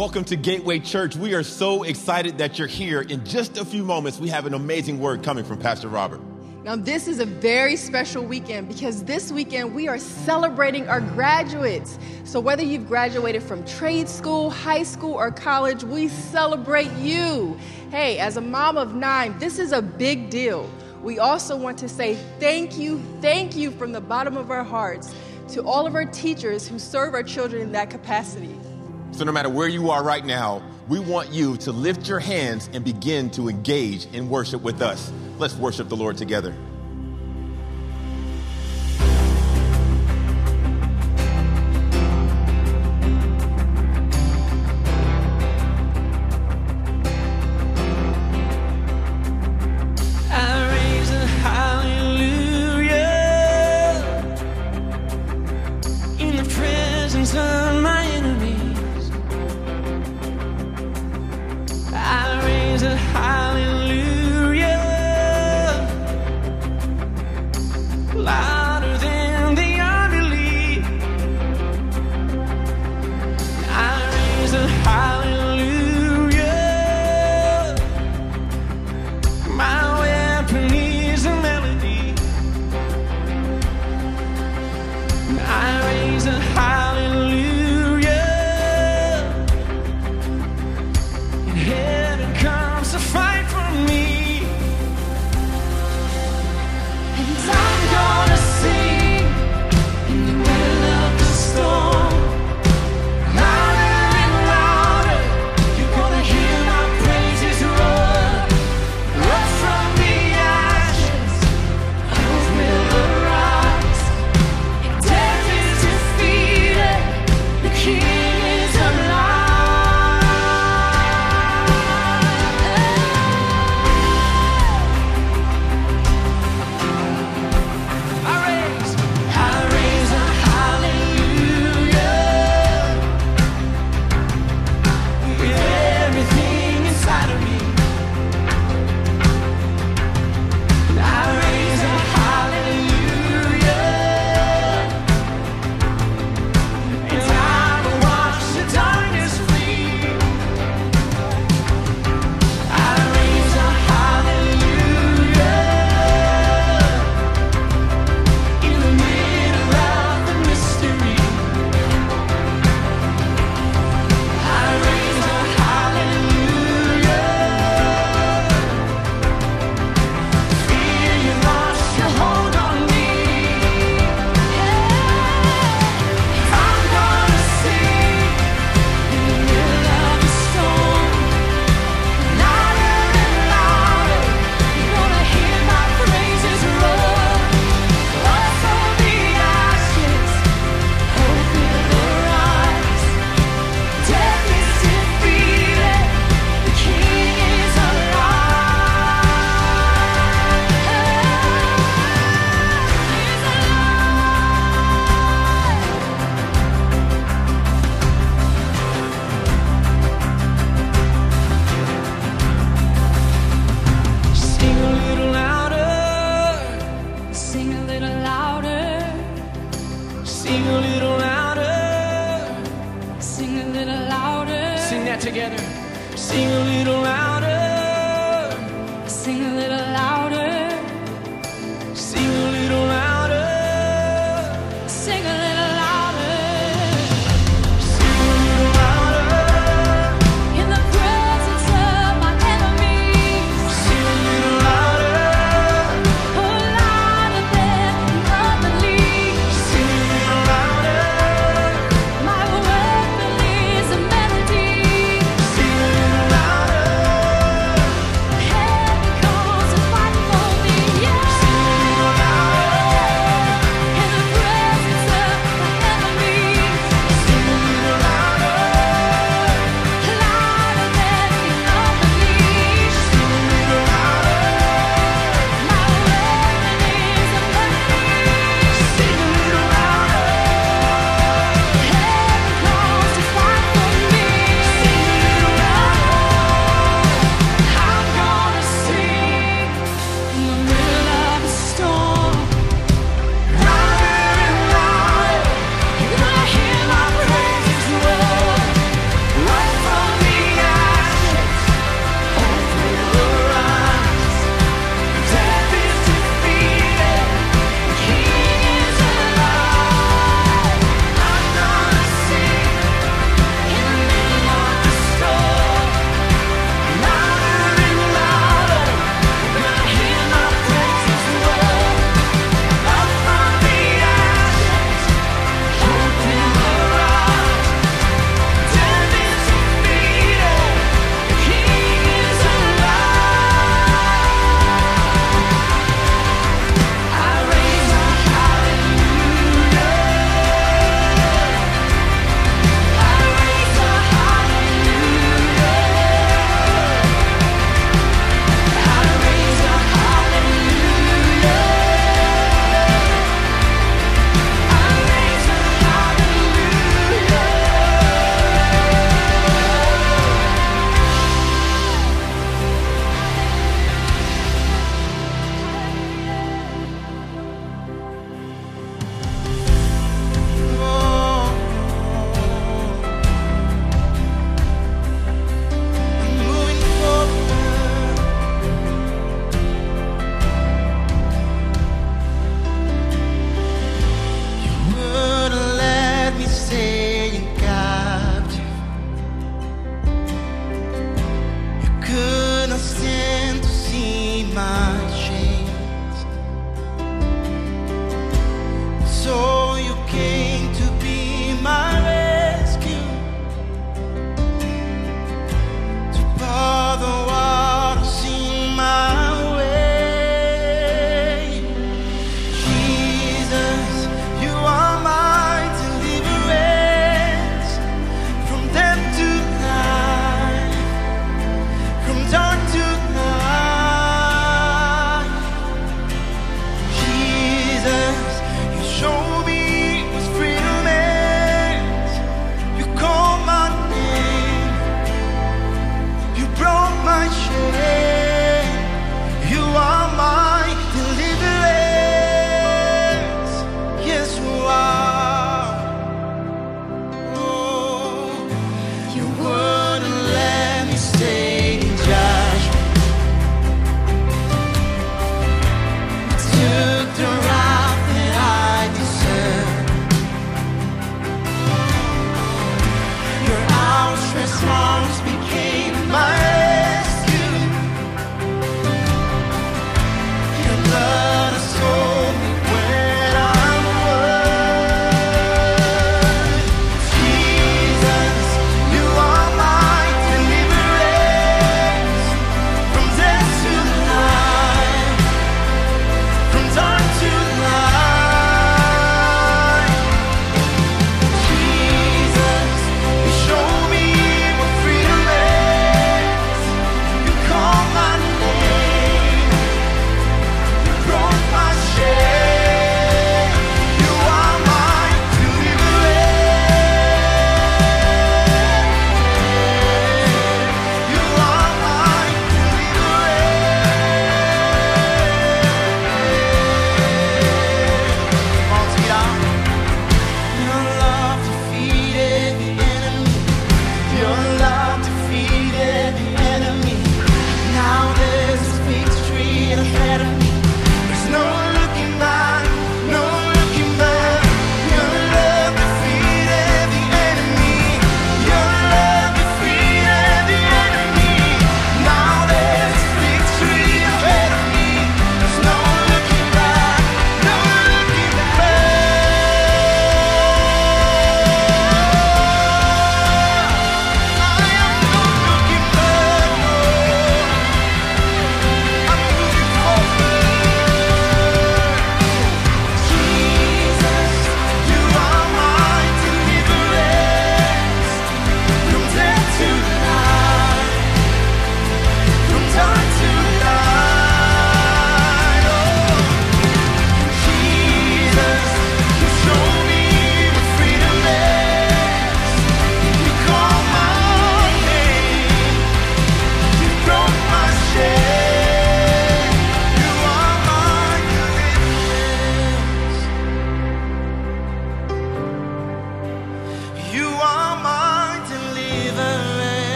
Welcome to Gateway Church. We are so excited that you're here. In just a few moments, we have an amazing word coming from Pastor Robert. Now, this is a very special weekend because this weekend we are celebrating our graduates. So, whether you've graduated from trade school, high school, or college, we celebrate you. Hey, as a mom of nine, this is a big deal. We also want to say thank you, thank you from the bottom of our hearts to all of our teachers who serve our children in that capacity. So, no matter where you are right now, we want you to lift your hands and begin to engage in worship with us. Let's worship the Lord together.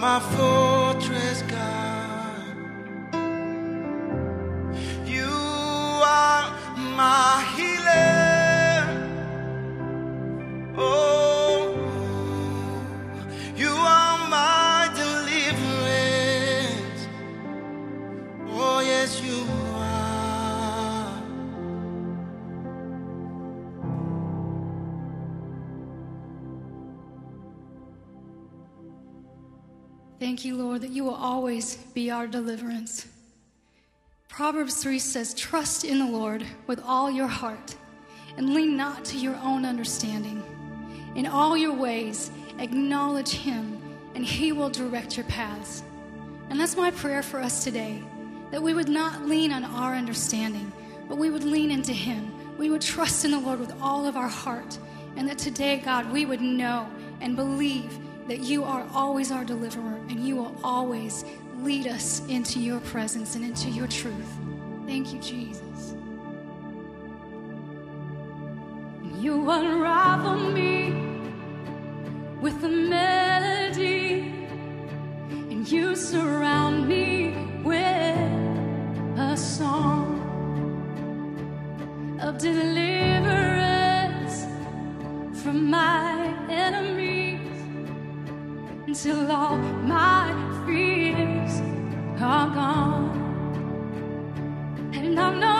My fortress, always be our deliverance. Proverbs 3 says, Trust in the Lord with all your heart and lean not to your own understanding. In all your ways, acknowledge him, and he will direct your paths. And that's my prayer for us today that we would not lean on our understanding, but we would lean into him. We would trust in the Lord with all of our heart. And that today, God, we would know and believe that you are always our deliverer and you will always lead us into your presence and into your truth. Thank you, Jesus. You unravel me with a melody, and you surround me with a song of deliverance until all my fears are gone. And I'm no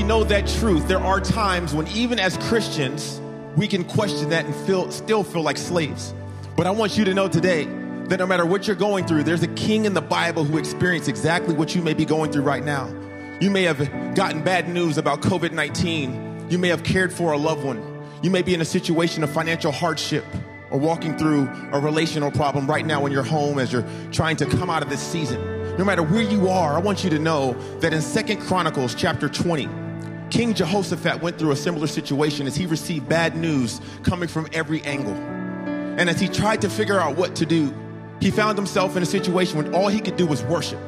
we know that truth, there are times when even as Christians, we can question that and feel, still feel like slaves. But I want you to know today that no matter what you're going through, there's a king in the Bible who experienced exactly what you may be going through right now. You may have gotten bad news about COVID 19. You may have cared for a loved one. You may be in a situation of financial hardship or walking through a relational problem right now in your home as you're trying to come out of this season. No matter where you are, I want you to know that in Second Chronicles chapter 20, King Jehoshaphat went through a similar situation as he received bad news coming from every angle. And as he tried to figure out what to do, he found himself in a situation when all he could do was worship.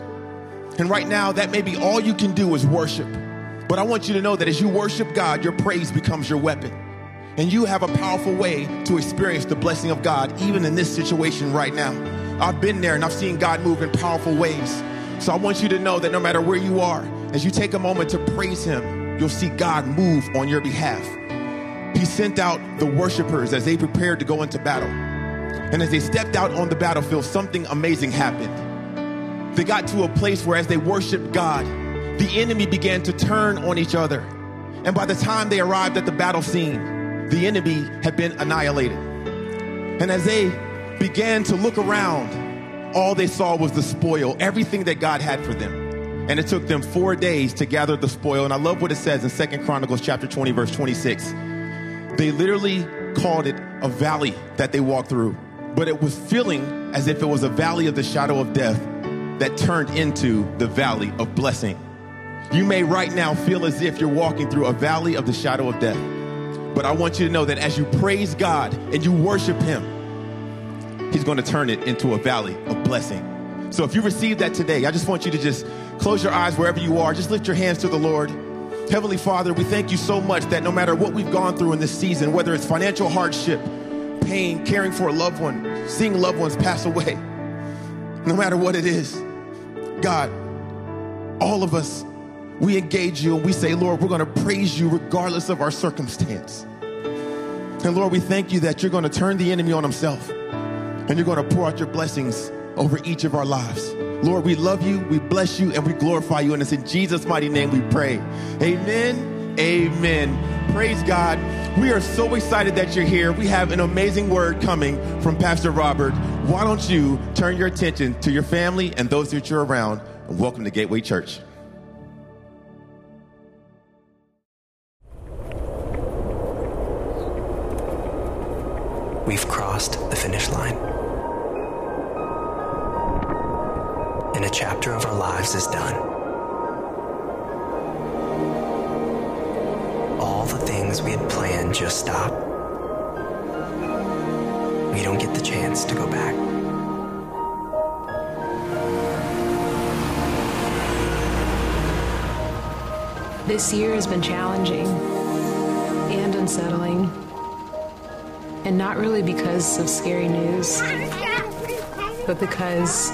And right now, that may be all you can do is worship. But I want you to know that as you worship God, your praise becomes your weapon. And you have a powerful way to experience the blessing of God, even in this situation right now. I've been there and I've seen God move in powerful ways. So I want you to know that no matter where you are, as you take a moment to praise Him, you'll see God move on your behalf. He sent out the worshipers as they prepared to go into battle. And as they stepped out on the battlefield, something amazing happened. They got to a place where, as they worshiped God, the enemy began to turn on each other. And by the time they arrived at the battle scene, the enemy had been annihilated. And as they began to look around, all they saw was the spoil, everything that God had for them. And it took them four days to gather the spoil. And I love what it says in Second Chronicles chapter 20, verse 26. They literally called it a valley that they walked through, but it was feeling as if it was a valley of the shadow of death that turned into the valley of blessing. You may right now feel as if you're walking through a valley of the shadow of death. But I want you to know that as you praise God and you worship Him, He's going to turn it into a valley of blessing. So if you receive that today, I just want you to just close your eyes wherever you are. Just lift your hands to the Lord. Heavenly Father, we thank you so much that no matter what we've gone through in this season, whether it's financial hardship, pain, caring for a loved one, seeing loved ones pass away, no matter what it is, God, all of us, we engage you and we say, Lord, we're going to praise you regardless of our circumstance. And Lord, we thank you that you're going to turn the enemy on himself and you're going to pour out your blessings over each of our lives. Lord, we love you, we bless you, and we glorify you. And it's in Jesus' mighty name we pray. Amen. Amen. Praise God. We are so excited that you're here. We have an amazing word coming from Pastor Robert. Why don't you turn your attention to your family and those that you're around? And welcome to Gateway Church. We've crossed the finish line. And a chapter of our lives is done. All the things we had planned just stop. We don't get the chance to go back. This year has been challenging and unsettling, and not really because of scary news, but because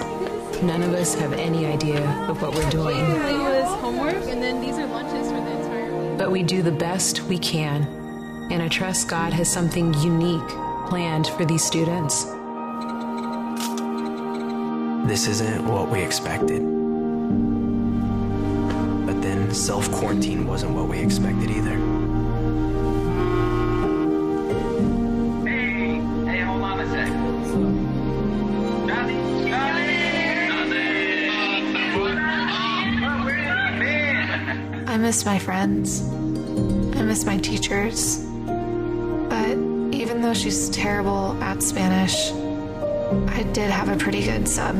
none of us have any idea of what we're doing. It was homework, and then these are lunches for the entire week. But we do the best we can, and I trust God has something unique planned for these students. This isn't what we expected. But then self quarantine wasn't what we expected either. Miss my friends. I miss my teachers. But even though she's terrible at Spanish, I did have a pretty good sub.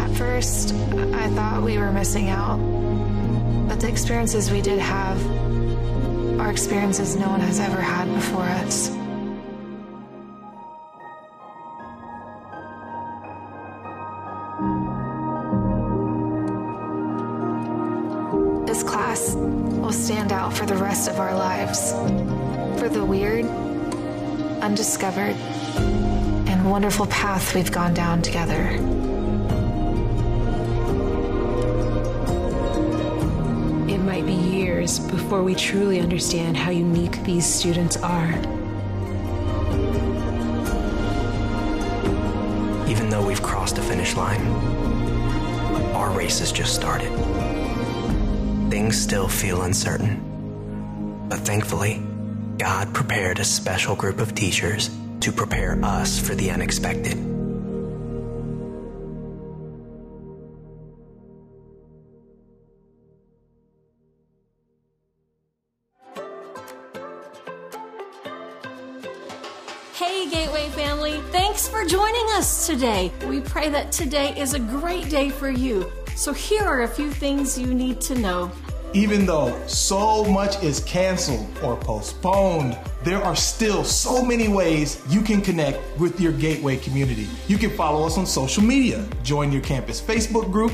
At first, I thought we were missing out. But the experiences we did have are experiences no one has ever had before us. Undiscovered, and wonderful path we've gone down together. It might be years before we truly understand how unique these students are. Even though we've crossed a finish line, our race has just started. Things still feel uncertain. But thankfully, God prepared a special group of teachers to prepare us for the unexpected. Hey, Gateway family, thanks for joining us today. We pray that today is a great day for you. So, here are a few things you need to know. Even though so much is canceled or postponed, there are still so many ways you can connect with your Gateway community. You can follow us on social media, join your campus Facebook group,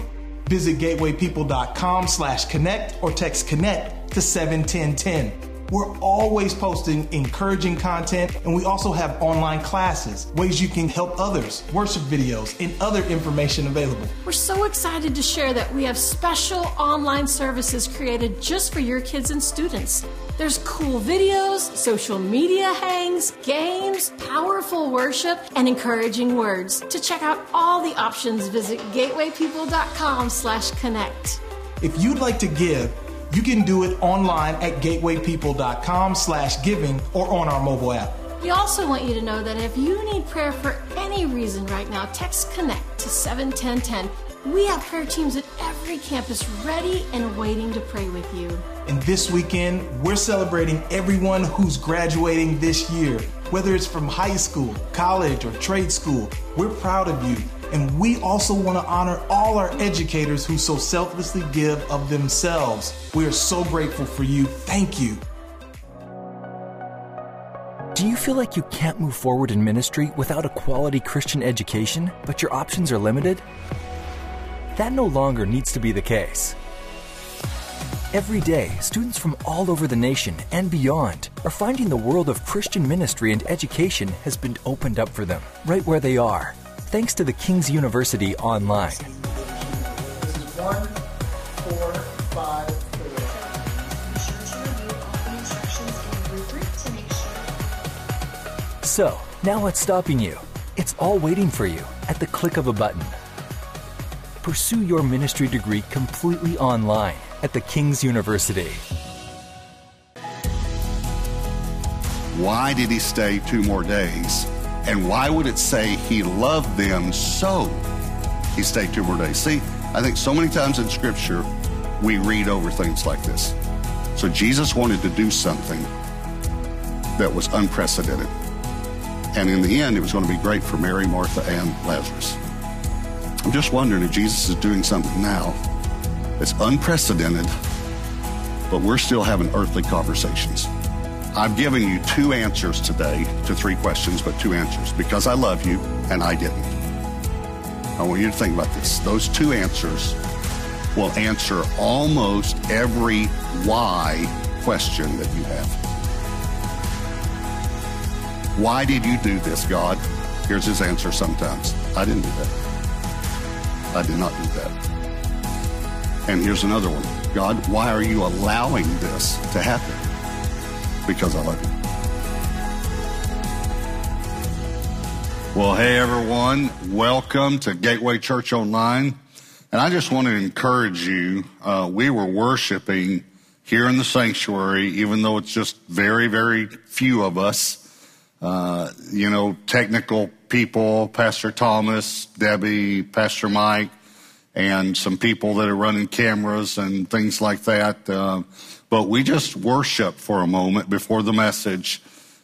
visit gatewaypeople.com slash connect or text connect to 71010. We're always posting encouraging content, and we also have online classes, ways you can help others, worship videos, and other information available. We're so excited to share that we have special online services created just for your kids and students. There's cool videos, social media hangs, games, powerful worship, and encouraging words. To check out all the options, visit gatewaypeople.com slash connect. If you'd like to give, you can do it online at gatewaypeople.com slash giving or on our mobile app. We also want you to know that if you need prayer for any reason right now, text connect to 71010. We have prayer teams at every campus ready and waiting to pray with you. And this weekend, we're celebrating everyone who's graduating this year. Whether it's from high school, college, or trade school, we're proud of you. And we also want to honor all our educators who so selflessly give of themselves. We are so grateful for you. Thank you. Do you feel like you can't move forward in ministry without a quality Christian education, but your options are limited? That no longer needs to be the case. Every day, students from all over the nation and beyond are finding the world of Christian ministry and education has been opened up for them right where they are, thanks to the King's University Online. So, now what's stopping you? It's all waiting for you at the click of a button. Pursue your ministry degree completely online at the King's University. Why did he stay two more days? And why would it say he loved them so he stayed two more days? See, I think so many times in Scripture we read over things like this. So Jesus wanted to do something that was unprecedented. And in the end, it was going to be great for Mary, Martha, and Lazarus. I'm just wondering if Jesus is doing something now that's unprecedented, but we're still having earthly conversations. I've given you two answers today to three questions, but two answers because I love you and I didn't. I want you to think about this. Those two answers will answer almost every why question that you have. Why did you do this, God? Here's his answer sometimes. I didn't do that. I did not do that. And here's another one. God, why are you allowing this to happen? Because I love you. Well, hey everyone, welcome to Gateway Church Online. And I just want to encourage you. Uh, we were worshiping here in the sanctuary, even though it's just very, very few of us. Uh, you know, technical people, Pastor Thomas, Debbie, Pastor Mike, and some people that are running cameras and things like that. Uh, but we just worship for a moment before the message.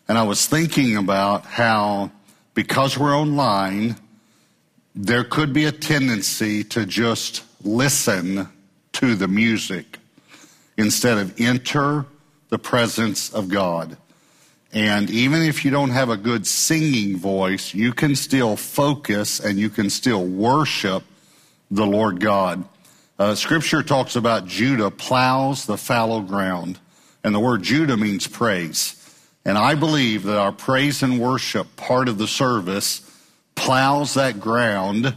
And I was thinking about how, because we're online, there could be a tendency to just listen to the music instead of enter the presence of God. And even if you don't have a good singing voice, you can still focus and you can still worship the Lord God. Uh, scripture talks about Judah plows the fallow ground. And the word Judah means praise. And I believe that our praise and worship part of the service plows that ground.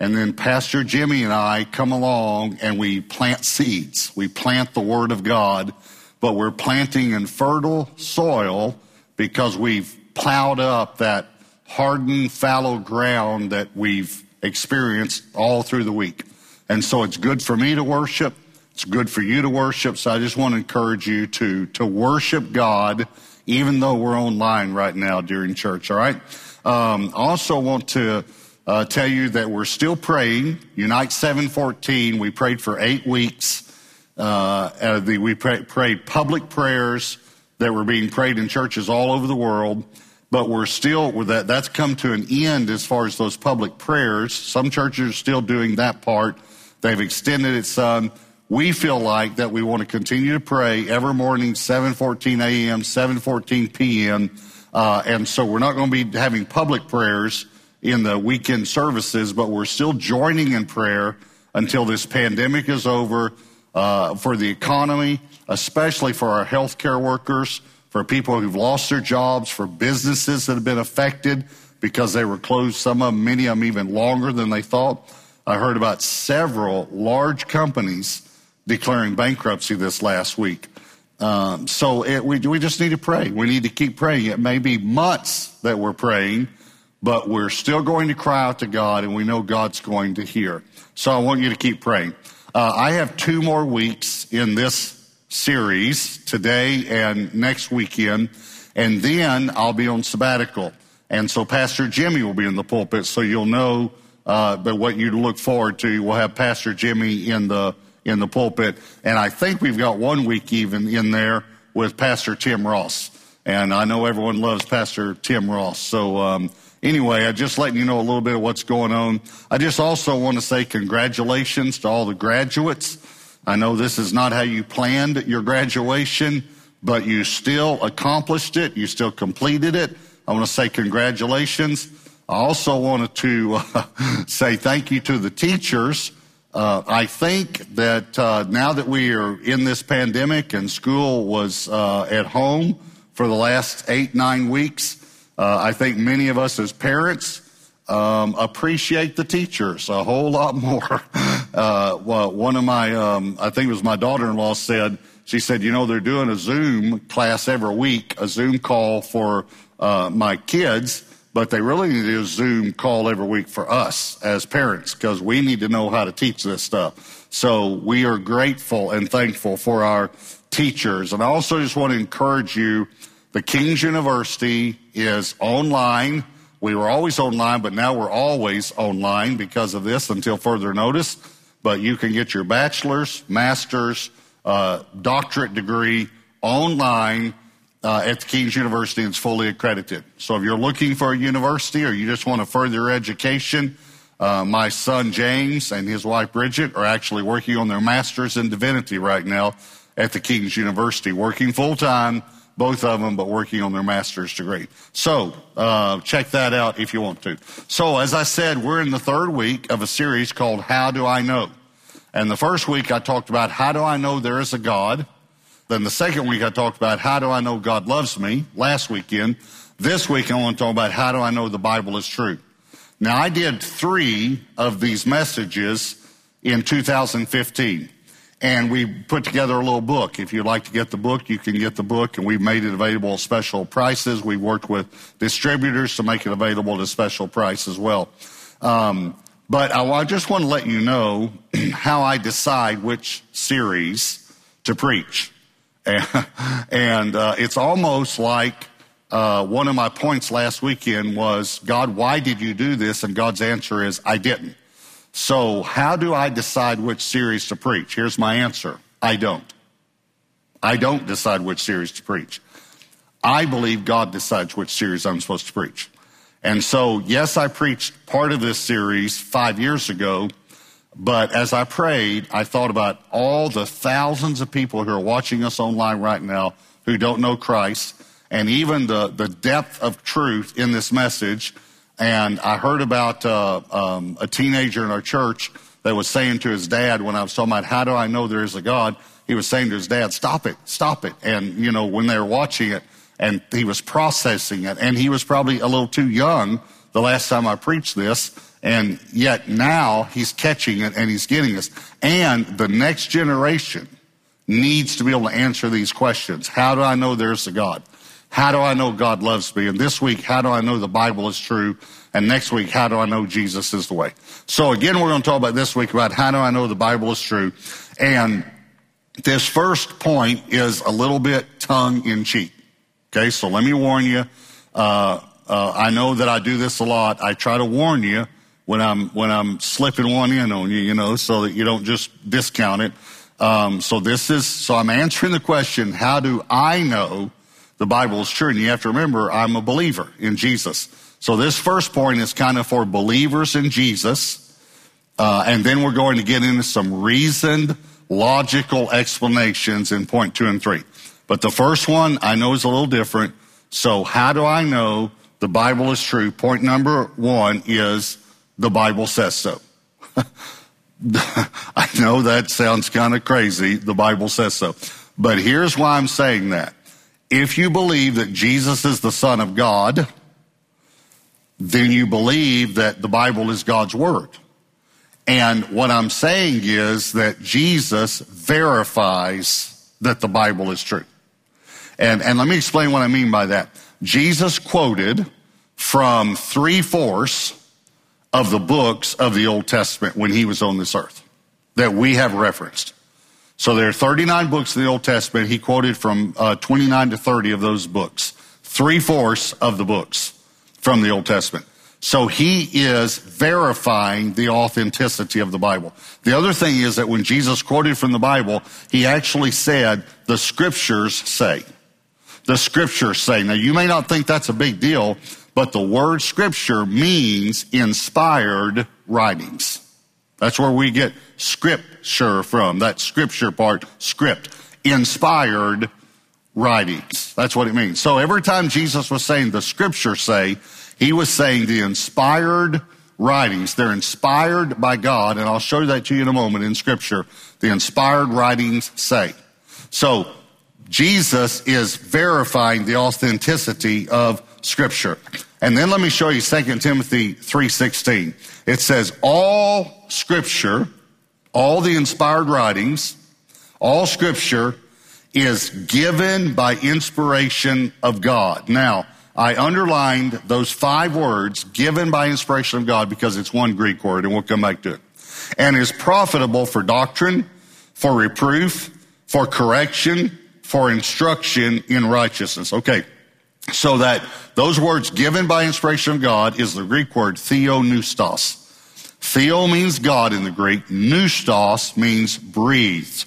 And then Pastor Jimmy and I come along and we plant seeds. We plant the Word of God, but we're planting in fertile soil because we've plowed up that hardened, fallow ground that we've experienced all through the week. And so it's good for me to worship. It's good for you to worship. So I just want to encourage you to, to worship God, even though we're online right now during church. All right. Um, also want to uh, tell you that we're still praying. Unite 714. We prayed for eight weeks. Uh, uh, we pray, prayed public prayers that were being prayed in churches all over the world but we're still that that's come to an end as far as those public prayers. Some churches are still doing that part. They've extended it some. We feel like that we want to continue to pray every morning, 7:14 a.m., 7:14 p.m., uh, and so we're not going to be having public prayers in the weekend services, but we're still joining in prayer until this pandemic is over uh, for the economy, especially for our healthcare workers for people who've lost their jobs, for businesses that have been affected because they were closed, some of them, many of them even longer than they thought. I heard about several large companies declaring bankruptcy this last week. Um, so it, we, we just need to pray. We need to keep praying. It may be months that we're praying, but we're still going to cry out to God, and we know God's going to hear. So I want you to keep praying. Uh, I have two more weeks in this series today and next weekend, and then I'll be on sabbatical. And so Pastor Jimmy will be in the pulpit, so you'll know uh, but what you look forward to. We'll have Pastor Jimmy in the in the pulpit, and I think we've got one week even in there with Pastor Tim Ross. And I know everyone loves Pastor Tim Ross. So um, anyway, I just letting you know a little bit of what's going on. I just also want to say congratulations to all the graduates. I know this is not how you planned your graduation, but you still accomplished it. You still completed it. I want to say congratulations. I also wanted to uh, say thank you to the teachers. Uh, I think that uh, now that we are in this pandemic and school was uh, at home for the last eight, nine weeks, uh, I think many of us as parents um, appreciate the teachers a whole lot more. Uh, well, one of my, um, I think it was my daughter-in-law said, she said, you know, they're doing a Zoom class every week, a Zoom call for uh, my kids, but they really need a Zoom call every week for us as parents because we need to know how to teach this stuff. So we are grateful and thankful for our teachers. And I also just want to encourage you, the King's University is online. We were always online, but now we're always online because of this until further notice. But you can get your bachelor's, master's, uh, doctorate degree online uh, at the King's University. It's fully accredited. So if you're looking for a university or you just want to further education, uh, my son James and his wife Bridget are actually working on their master's in divinity right now at the King's University, working full time both of them, but working on their master's degree. So uh, check that out if you want to. So as I said, we're in the third week of a series called How Do I Know? And the first week I talked about how do I know there is a God. Then the second week I talked about how do I know God loves me last weekend. This week I want to talk about how do I know the Bible is true. Now I did three of these messages in 2015 and we put together a little book. If you'd like to get the book, you can get the book, and we've made it available at special prices. We worked with distributors to make it available at a special price as well. Um, but I, I, just want to let you know how I decide which series to preach. And, and uh, it's almost like uh, one of my points last weekend was, God, why did you do this? And God's answer is, I didn't. So, how do I decide which series to preach? Here's my answer I don't. I don't decide which series to preach. I believe God decides which series I'm supposed to preach. And so, yes, I preached part of this series five years ago, but as I prayed, I thought about all the thousands of people who are watching us online right now who don't know Christ, and even the, the depth of truth in this message and I heard about uh, um, a teenager in our church that was saying to his dad when I was talking about how do I know there is a God, he was saying to his dad, stop it, stop it. And, you know, when they were watching it and he was processing it and he was probably a little too young the last time I preached this. And yet now he's catching it and he's getting this. And the next generation needs to be able to answer these questions. How do I know there's a God? How do I know God loves me? And this week, how do I know the Bible is true? And next week, how do I know Jesus is the way? So again, we're going to talk about this week about how do I know the Bible is true? And this first point is a little bit tongue in cheek. Okay, so let me warn you. Uh, uh, I know that I do this a lot. I try to warn you when I'm when I'm slipping one in on you, you know, so that you don't just discount it. Um, so this is so I'm answering the question: How do I know the Bible is true? And you have to remember, I'm a believer in Jesus. So this first point is kind of for believers in Jesus, uh, and then we're going to get into some reasoned, logical explanations in point two and three. But the first one I know is a little different. So how do I know the Bible is true? Point number one is the Bible says so. I know that sounds kind of crazy. The Bible says so. But here's why I'm saying that. If you believe that Jesus is the Son of God, then you believe that the Bible is God's Word. And what I'm saying is that Jesus verifies that the Bible is true. And, and let me explain what I mean by that. Jesus quoted from three fourths of the books of the Old Testament when he was on this earth that we have referenced. So there are 39 books of the Old Testament. He quoted from uh, 29 to 30 of those books, three fourths of the books from the Old Testament. So he is verifying the authenticity of the Bible. The other thing is that when Jesus quoted from the Bible, he actually said, the scriptures say. The scriptures say. Now you may not think that's a big deal, but the word scripture means inspired writings. That's where we get scripture from. That scripture part, script. Inspired writings. That's what it means. So every time Jesus was saying the scripture say, he was saying the inspired writings. They're inspired by God, and I'll show that to you in a moment in scripture. The inspired writings say. So Jesus is verifying the authenticity of scripture. And then let me show you 2 Timothy 3:16. It says all scripture, all the inspired writings, all scripture is given by inspiration of God. Now, I underlined those five words, given by inspiration of God, because it's one Greek word, and we'll come back to it. And is profitable for doctrine, for reproof, for correction, for instruction in righteousness. Okay. So that those words given by inspiration of God is the Greek word theopneustos. Theo means God in the Greek. Neustos means breathed.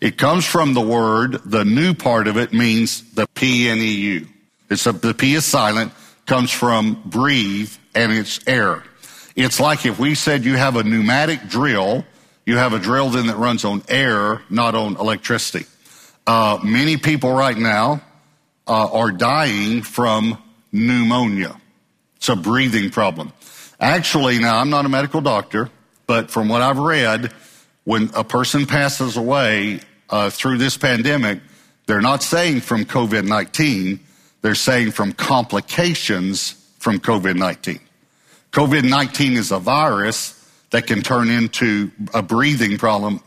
It comes from the word, the new part of it means the P-N-E-U. It's a, the P is silent, comes from breathe, and it's air. It's like if we said you have a pneumatic drill, you have a drill then that runs on air, not on electricity. Uh, many people right now uh, are dying from pneumonia. It's a breathing problem. Actually, now I'm not a medical doctor, but from what I've read, when a person passes away uh, through this pandemic, they're not saying from COVID 19, they're saying from complications from COVID 19. COVID 19 is a virus that can turn into a breathing problem,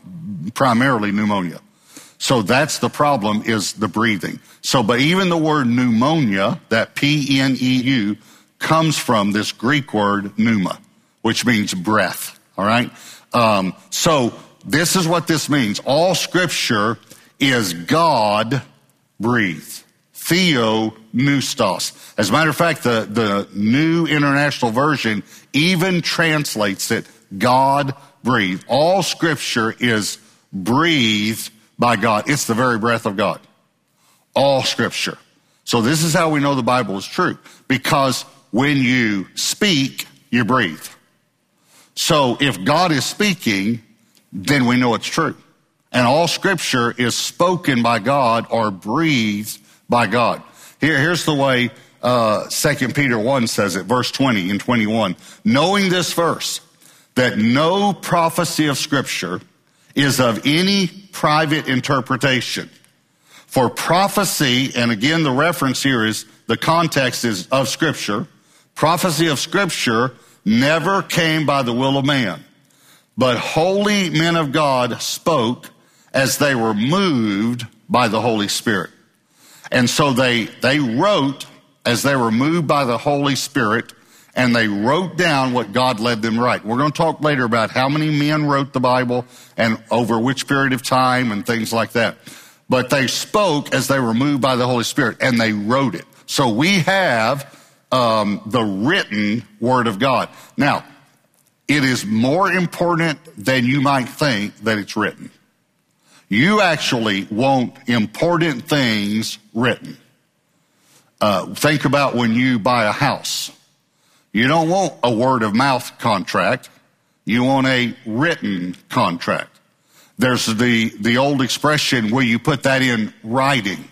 primarily pneumonia. So that's the problem is the breathing. So, but even the word pneumonia, that P-N-E-U, comes from this Greek word pneuma, which means breath. All right. Um, so this is what this means. All scripture is God breathed. Theo pneustos. As a matter of fact, the, the New International Version even translates it God breathed. All scripture is breathed by God. It's the very breath of God. All scripture. So this is how we know the Bible is true. Because when you speak, you breathe. So if God is speaking, then we know it's true. And all scripture is spoken by God or breathed by God. Here, here's the way uh, 2 Peter 1 says it, verse 20 and 21. Knowing this verse, that no prophecy of scripture is of any private interpretation. For prophecy, and again, the reference here is the context is of scripture. Prophecy of scripture never came by the will of man, but holy men of God spoke as they were moved by the Holy Spirit. And so they, they wrote as they were moved by the Holy Spirit and they wrote down what God led them write. We're going to talk later about how many men wrote the Bible and over which period of time and things like that. But they spoke as they were moved by the Holy Spirit and they wrote it. So we have um, the written Word of God. Now, it is more important than you might think that it's written. You actually want important things written. Uh, think about when you buy a house. You don't want a word of mouth contract. You want a written contract. There's the, the old expression where you put that in writing.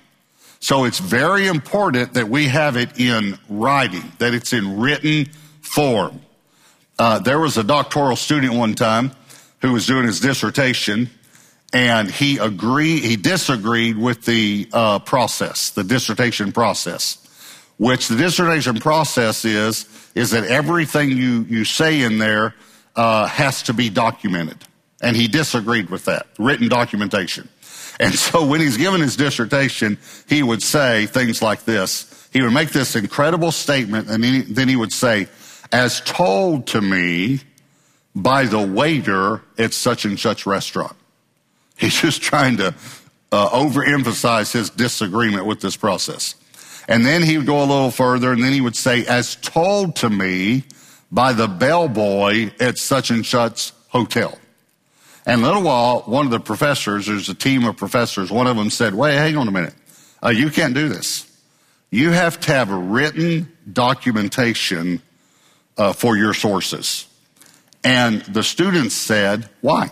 So it's very important that we have it in writing, that it's in written form. Uh, there was a doctoral student one time who was doing his dissertation, and he agreed, he disagreed with the uh, process, the dissertation process, which the dissertation process is is that everything you you say in there uh, has to be documented, and he disagreed with that written documentation. And so when he's given his dissertation, he would say things like this. He would make this incredible statement, and then he would say, as told to me by the waiter at such and such restaurant. He's just trying to uh, overemphasize his disagreement with this process. And then he would go a little further, and then he would say, as told to me by the bellboy at such and such hotel. And a little while, one of the professors, there's a team of professors, one of them said, wait, hang on a minute. Uh, you can't do this. You have to have written documentation uh, for your sources. And the students said, why?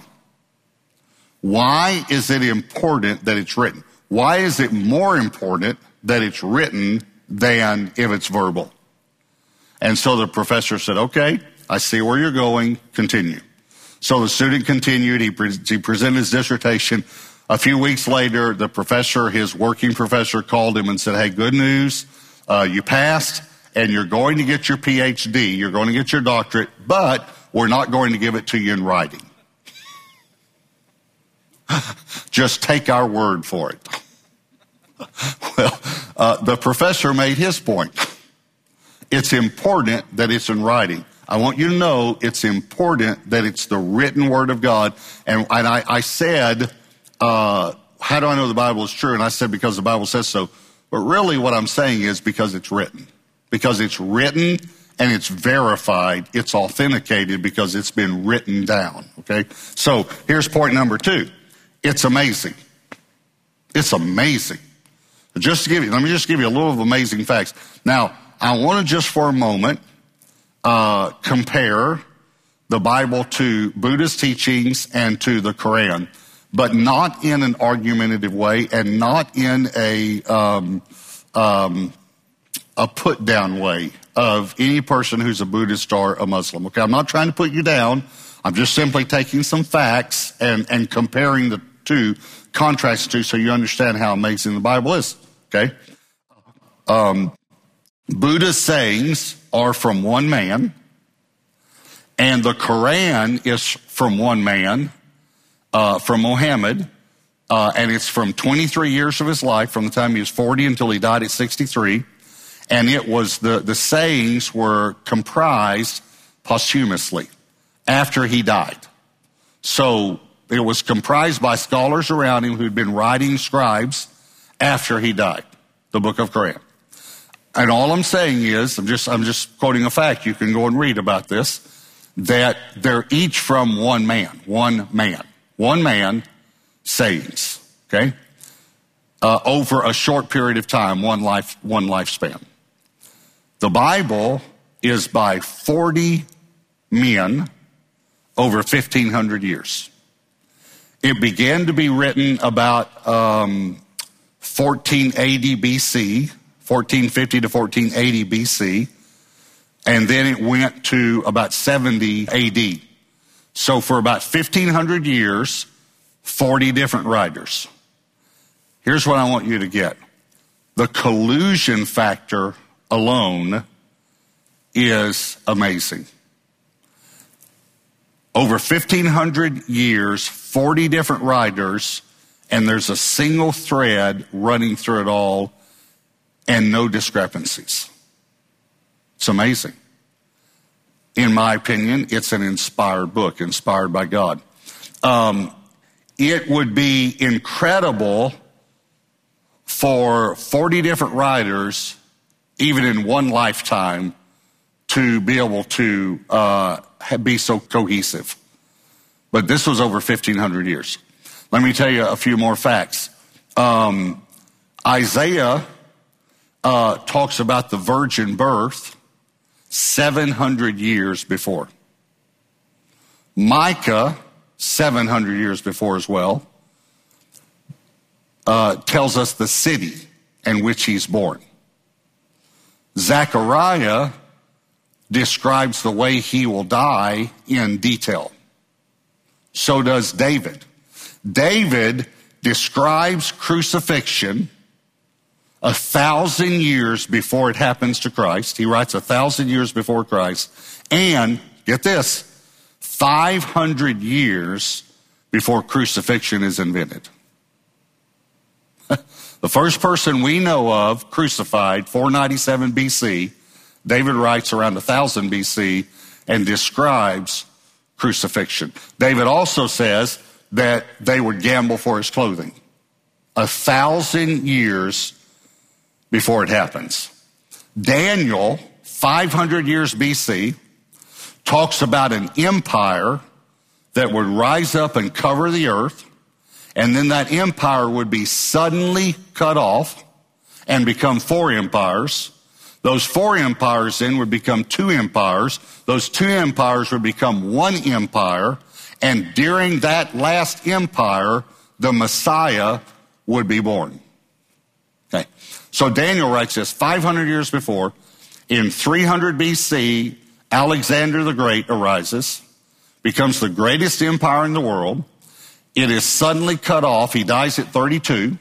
Why is it important that it's written? Why is it more important that it's written than if it's verbal? And so the professor said, okay, I see where you're going, continue. So the student continued, he, pre- he presented his dissertation. A few weeks later, the professor, his working professor, called him and said, hey, good news, uh, you passed and you're going to get your PhD, you're going to get your doctorate, but we're not going to give it to you in writing. Just take our word for it. well, uh, the professor made his point. It's important that it's in writing. I want you to know it's important that it's the written word of God. And, and I, I, said, uh, how do I know the Bible is true? And I said, because the Bible says so. But really what I'm saying is because it's written because it's written and it's verified, it's authenticated because it's been written down. Okay? So here's point number two. It's amazing. It's amazing. Just to give you, let me just give you a little of amazing facts. Now, I want to just for a moment uh, compare the Bible to Buddhist teachings and to the Quran, but not in an argumentative way and not in a um, um, a put down way of any person who's a Buddhist or a Muslim. Okay, I'm not trying to put you down. I'm just simply taking some facts and, and comparing the two, contrast two, so you understand how amazing the Bible is. Okay? Um, Buddha's sayings are from one man, and the Quran is from one man, uh, from Muhammad, uh, and it's from 23 years of his life, from the time he was 40 until he died at 63 and it was the, the sayings were comprised posthumously after he died. So it was comprised by scholars around him who'd been writing scribes after he died, the book of Quran. And all I'm saying is, I'm just, I'm just quoting a fact. You can go and read about this, that they're each from one man, one man, one man sayings, okay? Uh, over a short period of time, one life, one lifespan. The Bible is by 40 men over 1,500 years. It began to be written about um, 1480 BC, 1450 to 1480 BC, and then it went to about 70 AD. So for about 1,500 years, 40 different writers. Here's what I want you to get. The collusion factor alone is amazing. Over 1,500 years, 40 different writers, and there's a single thread running through it all, and no discrepancies. It's amazing. In my opinion, it's an inspired book, inspired by God. Um, it would be incredible for 40 different writers, even in one lifetime, to be able to uh, be so cohesive. But this was over 1,500 years. Let me tell you a few more facts. Um, Isaiah uh, talks about the virgin birth 700 years before. Micah, 700 years before as well, uh, tells us the city in which he's born. Zechariah describes the way he will die in detail. So does David. David describes crucifixion a thousand years before it happens to Christ. He writes a thousand years before Christ. And get this, 500 years before crucifixion is invented. the first person we know of crucified, 497 BC, David writes around 1000 BC and describes crucifixion. David also says that they would gamble for his clothing. A thousand years before it happens. Daniel, 500 years BC, talks about an empire that would rise up and cover the earth, and then that empire would be suddenly cut off and become four empires. Those four empires then would become two empires. Those two empires would become one empire. And during that last empire, the Messiah would be born. Okay. So Daniel writes this 500 years before. In 300 BC, Alexander the Great arises, becomes the greatest empire in the world. It is suddenly cut off. He dies at 32.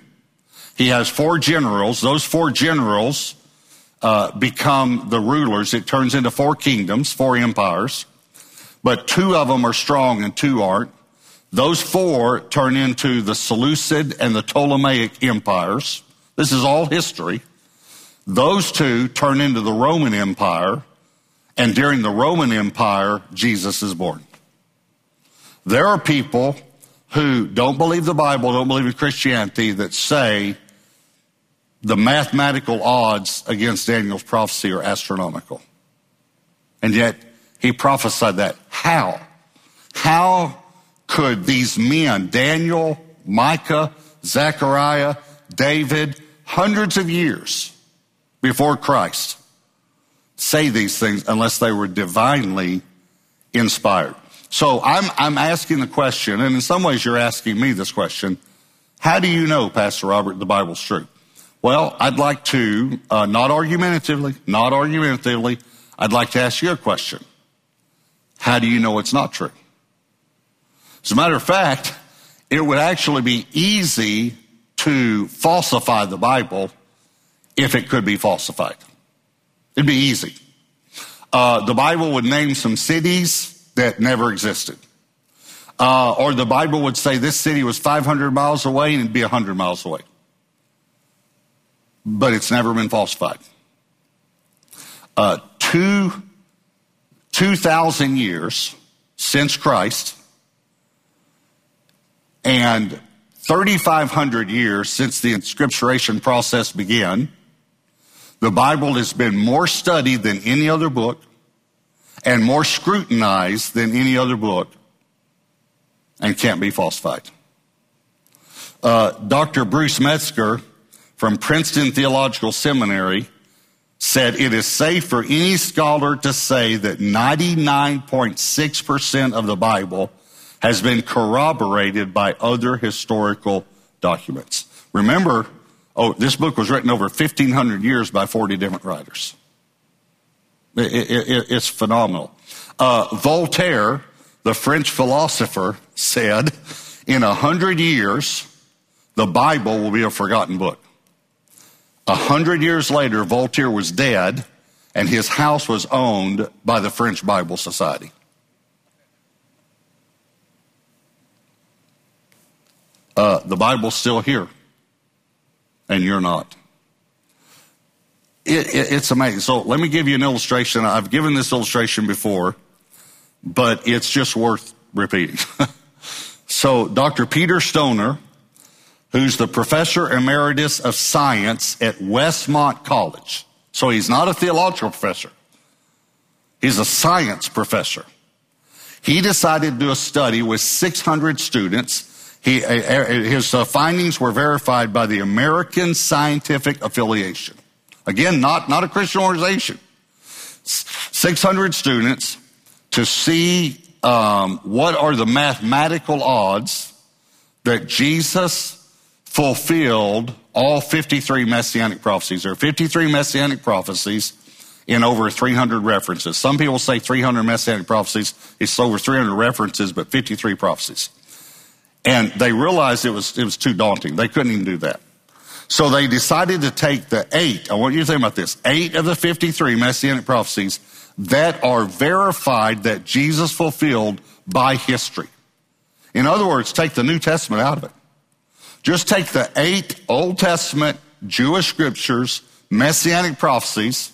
He has four generals. Those four generals uh, become the rulers. It turns into four kingdoms, four empires. But two of them are strong and two aren't. Those four turn into the Seleucid and the Ptolemaic empires. This is all history. Those two turn into the Roman Empire, and during the Roman Empire, Jesus is born. There are people who don't believe the Bible, don't believe in Christianity, that say the mathematical odds against Daniel's prophecy are astronomical. And yet, he prophesied that. How? How could these men, Daniel, Micah, Zechariah, David, hundreds of years before Christ say these things unless they were divinely inspired. So I'm, I'm asking the question, and in some ways you're asking me this question. How do you know, Pastor Robert, the Bible's true? Well, I'd like to, uh, not argumentatively, not argumentatively, I'd like to ask you a question. How do you know it's not true? As a matter of fact, it would actually be easy to falsify the Bible if it could be falsified. It'd be easy. Uh, the Bible would name some cities that never existed. Uh, or the Bible would say this city was 500 miles away and it'd be 100 miles away. But it's never been falsified. Uh, two, 2,000 years since Christ and 3,500 years since the inscripturation process began, the Bible has been more studied than any other book and more scrutinized than any other book and can't be falsified. Uh, Dr. Bruce Metzger from Princeton Theological Seminary said it is safe for any scholar to say that 99.6% of the Bible has been corroborated by other historical documents. Remember, oh, this book was written over 1,500 years by 40 different writers. It, it, it's phenomenal. Uh, Voltaire, the French philosopher, said, in a hundred years, the Bible will be a forgotten book. A hundred years later, Voltaire was dead, and his house was owned by the French Bible Society. uh, the Bible's still here, and you're not. It, it, it's amazing. So let me give you an illustration. I've given this illustration before, but it's just worth repeating. so Dr. Peter Stoner, who's the professor emeritus of science at Westmont College. So he's not a theological professor. He's a science professor. He decided to do a study with 600 students. He, uh, uh, his uh, findings were verified by the American Scientific Affiliation. Again, not, not a Christian organization. 600 students to see um, what are the mathematical odds that Jesus fulfilled all 53 messianic prophecies. There are 53 messianic prophecies in over 300 references. Some people say 300 messianic prophecies. It's over 300 references, but 53 prophecies. And they realized it was, it was too daunting. They couldn't even do that. So they decided to take the eight, I want you to think about this, eight of the 53 messianic prophecies that are verified that Jesus fulfilled by history. In other words, take the New Testament out of it. Just take the eight Old Testament Jewish scriptures, messianic prophecies,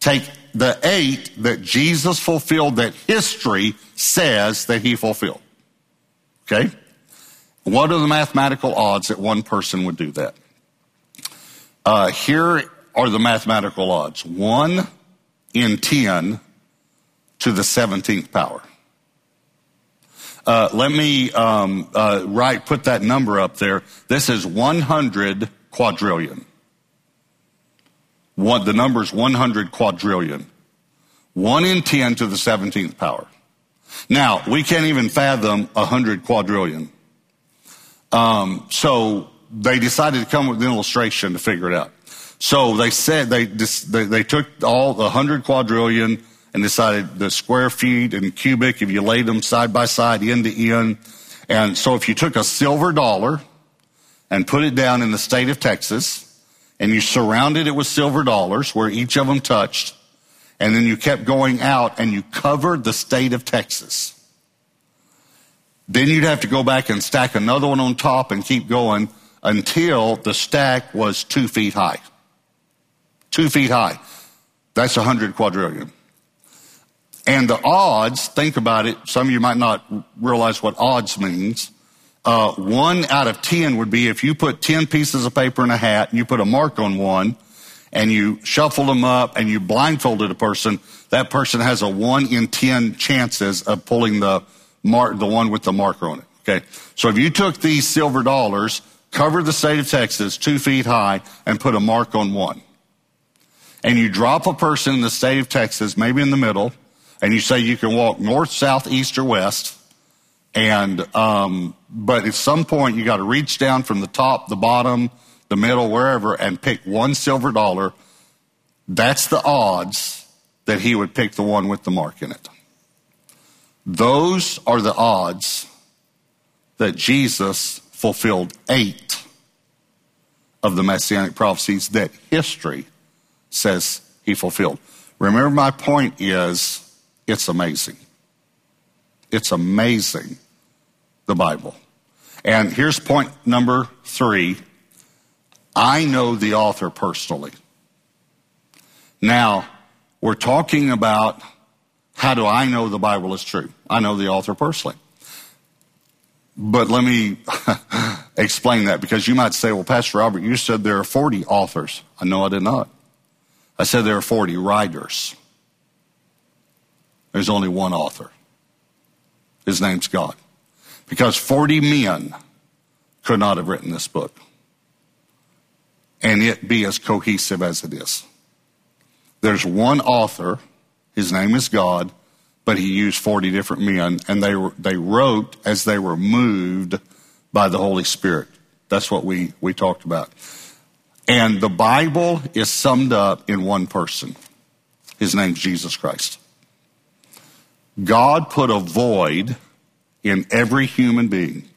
take the eight that Jesus fulfilled that history says that he fulfilled. Okay? What are the mathematical odds that one person would do that? Uh, here are the mathematical odds 1 in 10 to the 17th power. Uh, let me um, uh, put that number up there. This is 100 quadrillion. One, the number is 100 quadrillion. 1 in 10 to the 17th power. Now, we can't even fathom 100 quadrillion. Um, so they decided to come with an illustration to figure it out. So they said they, they, they took all the 100 quadrillion and decided the square feet and cubic, if you laid them side by side, end to end. And so if you took a silver dollar and put it down in the state of Texas, and you surrounded it with silver dollars where each of them touched, and then you kept going out and you covered the state of Texas. Then you'd have to go back and stack another one on top and keep going until the stack was two feet high. Two feet high. That's a hundred quadrillion. And the odds, think about it, some of you might not realize what odds means. Uh, one out of ten would be if you put ten pieces of paper in a hat and you put a mark on one and you shuffle them up and you blindfolded a person, that person has a one in ten chances of pulling the mark, the one with the marker on it. Okay. So if you took these silver dollars, covered the state of Texas two feet high and put a mark on one, and you drop a person in the state of Texas, maybe in the middle, and you say you can walk north, south, east, or west, and, um, but at some point you got to reach down from the top, the bottom, the middle, wherever, and pick one silver dollar. That's the odds that he would pick the one with the mark in it. Those are the odds that Jesus fulfilled eight of the messianic prophecies that history says he fulfilled. Remember, my point is it's amazing. It's amazing the Bible. And here's point number three I know the author personally. Now, we're talking about how do I know the Bible is true? I know the author personally. But let me explain that because you might say, well, Pastor Robert, you said there are 40 authors. I know I did not. I said there are 40 writers. There's only one author. His name's God because 40 men could not have written this book and it be as cohesive as it is. There's one author, his name is God, but he used 40 different men and they, were, they wrote as they were moved by the Holy Spirit. That's what we, we talked about. And the Bible is summed up in one person. His name's Jesus Christ. God put a void in every human being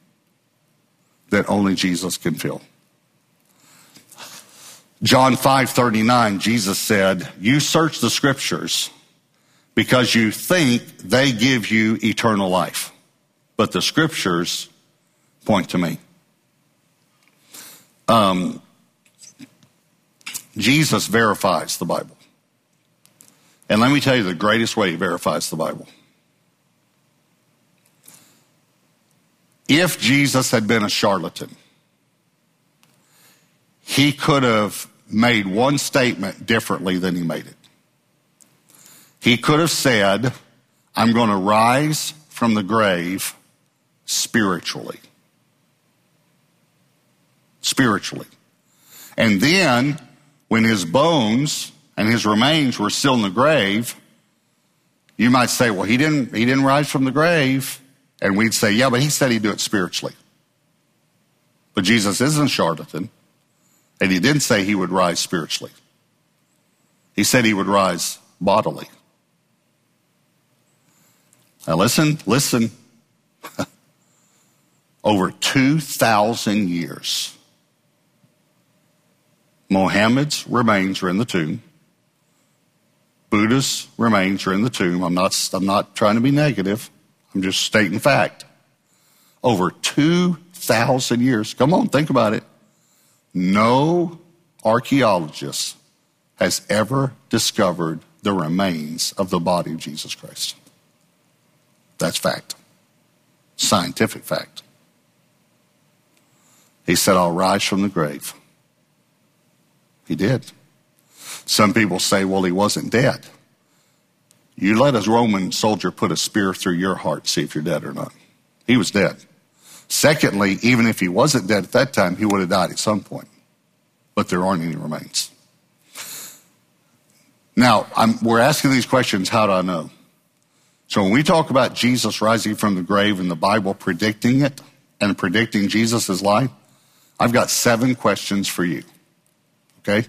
that only Jesus can fill. John 5:39 Jesus said, "You search the scriptures because you think they give you eternal life, but the scriptures point to me." Um, Jesus verifies the Bible. And let me tell you the greatest way he verifies the Bible. If Jesus had been a charlatan, he could have made one statement differently than he made it. He could have said, I'm going to rise from the grave spiritually. Spiritually. And then, when his bones and his remains were still in the grave, you might say, well, he didn't, he didn't rise from the grave. And we'd say, yeah, but he said he'd do it spiritually. But Jesus isn't a charlatan. And he didn't say he would rise spiritually. He said he would rise bodily. Now listen, listen. Over 2,000 years, Mohammed's remains are in the tomb. Buddha's remains are in the tomb. I'm not, I'm not trying to be negative. I'm just stating fact. Over 2,000 years. Come on, think about it. No archaeologist has ever discovered the remains of the body of Jesus Christ. That's fact. Scientific fact. He said, I'll rise from the grave. He did. Some people say, well, he wasn't dead. You let a Roman soldier put a spear through your heart, see if you're dead or not. He was dead. Secondly, even if he wasn't dead at that time, he would have died at some point. But there aren't any remains. Now, I'm, we're asking these questions how do I know? So when we talk about Jesus rising from the grave and the Bible predicting it and predicting Jesus' life, I've got seven questions for you. Okay?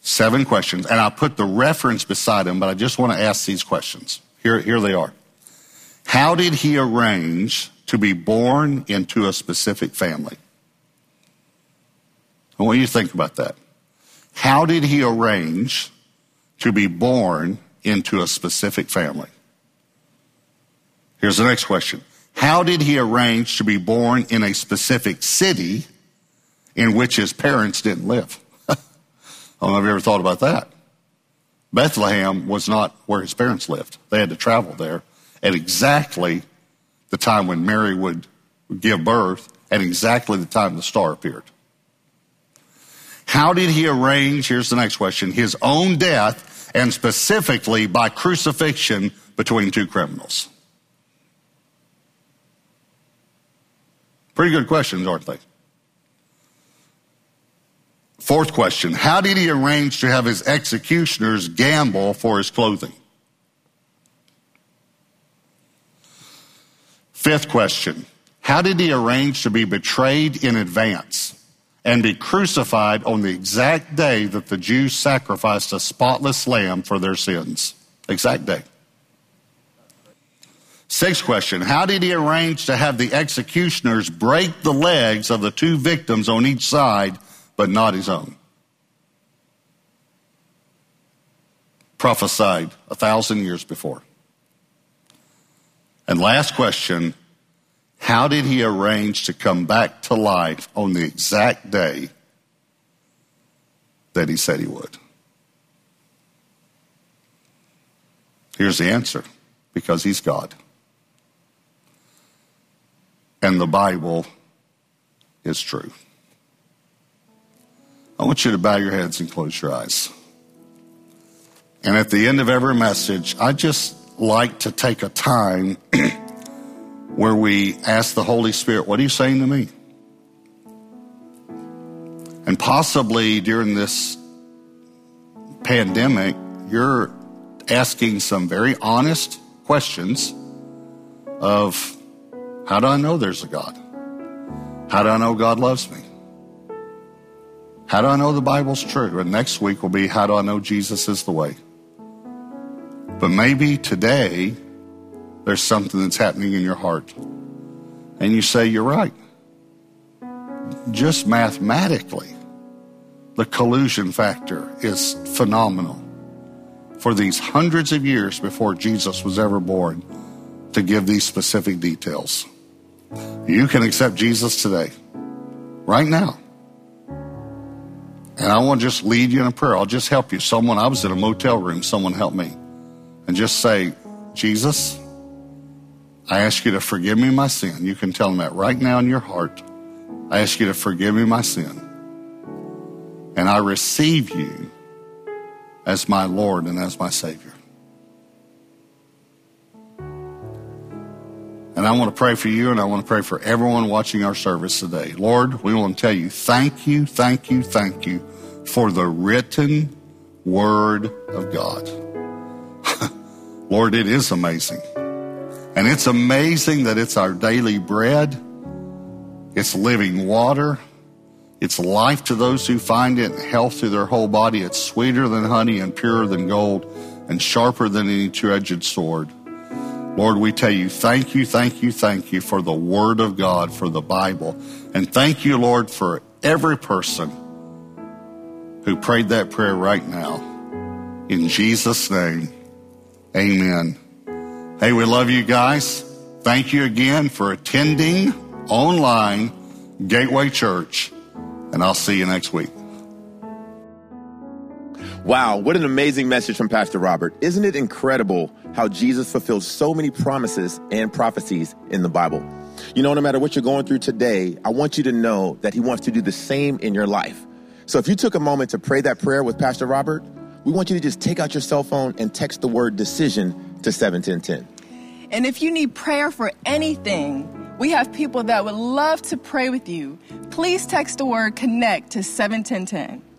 Seven questions. And I'll put the reference beside them, but I just want to ask these questions. Here, here they are. How did he arrange to be born into a specific family? I want you to think about that. How did he arrange to be born into a specific family? Here's the next question. How did he arrange to be born in a specific city in which his parents didn't live? I don't know if you ever thought about that. Bethlehem was not where his parents lived. They had to travel there at exactly the time when Mary would give birth and exactly the time the star appeared. How did he arrange, here's the next question, his own death and specifically by crucifixion between two criminals? Pretty good questions, aren't they? Fourth question How did he arrange to have his executioners gamble for his clothing? Fifth question How did he arrange to be betrayed in advance and be crucified on the exact day that the Jews sacrificed a spotless lamb for their sins? Exact day. Sixth question How did he arrange to have the executioners break the legs of the two victims on each side, but not his own? Prophesied a thousand years before. And last question How did he arrange to come back to life on the exact day that he said he would? Here's the answer because he's God and the Bible is true. I want you to bow your heads and close your eyes. And at the end of every message, I just like to take a time where we ask the Holy Spirit, What are you saying to me? And possibly during this pandemic, you're asking some very honest questions of how do I know there's a God? How do I know God loves me? How do I know the Bible's true? And next week will be how do I know Jesus is the way? But maybe today there's something that's happening in your heart. And you say, You're right. Just mathematically, the collusion factor is phenomenal. For these hundreds of years before Jesus was ever born, to give these specific details. You can accept Jesus today, right now. And I want to just lead you in a prayer. I'll just help you. Someone, I was in a motel room, someone helped me. And just say, Jesus, I ask you to forgive me my sin. You can tell them that right now in your heart. I ask you to forgive me my sin. And I receive you as my Lord and as my Savior. And I want to pray for you and I want to pray for everyone watching our service today. Lord, we want to tell you thank you, thank you, thank you for the written word of God. Lord, it is amazing. And it's amazing that it's our daily bread. It's living water. It's life to those who find it, health to their whole body. It's sweeter than honey and purer than gold and sharper than any two edged sword. Lord, we tell you, thank you, thank you, thank you for the Word of God, for the Bible. And thank you, Lord, for every person who prayed that prayer right now. In Jesus' name, amen. Hey, we love you guys. Thank you again for attending online Gateway Church, and I'll see you next week. Wow, what an amazing message from Pastor Robert. Isn't it incredible how Jesus fulfilled so many promises and prophecies in the Bible? You know, no matter what you're going through today, I want you to know that He wants to do the same in your life. So if you took a moment to pray that prayer with Pastor Robert, we want you to just take out your cell phone and text the word decision to 71010. And if you need prayer for anything, we have people that would love to pray with you. Please text the word connect to 71010.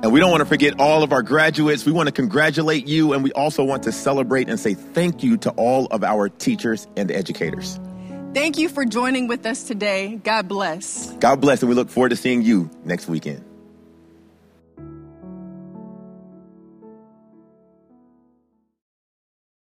And we don't want to forget all of our graduates. We want to congratulate you, and we also want to celebrate and say thank you to all of our teachers and educators. Thank you for joining with us today. God bless. God bless, and we look forward to seeing you next weekend.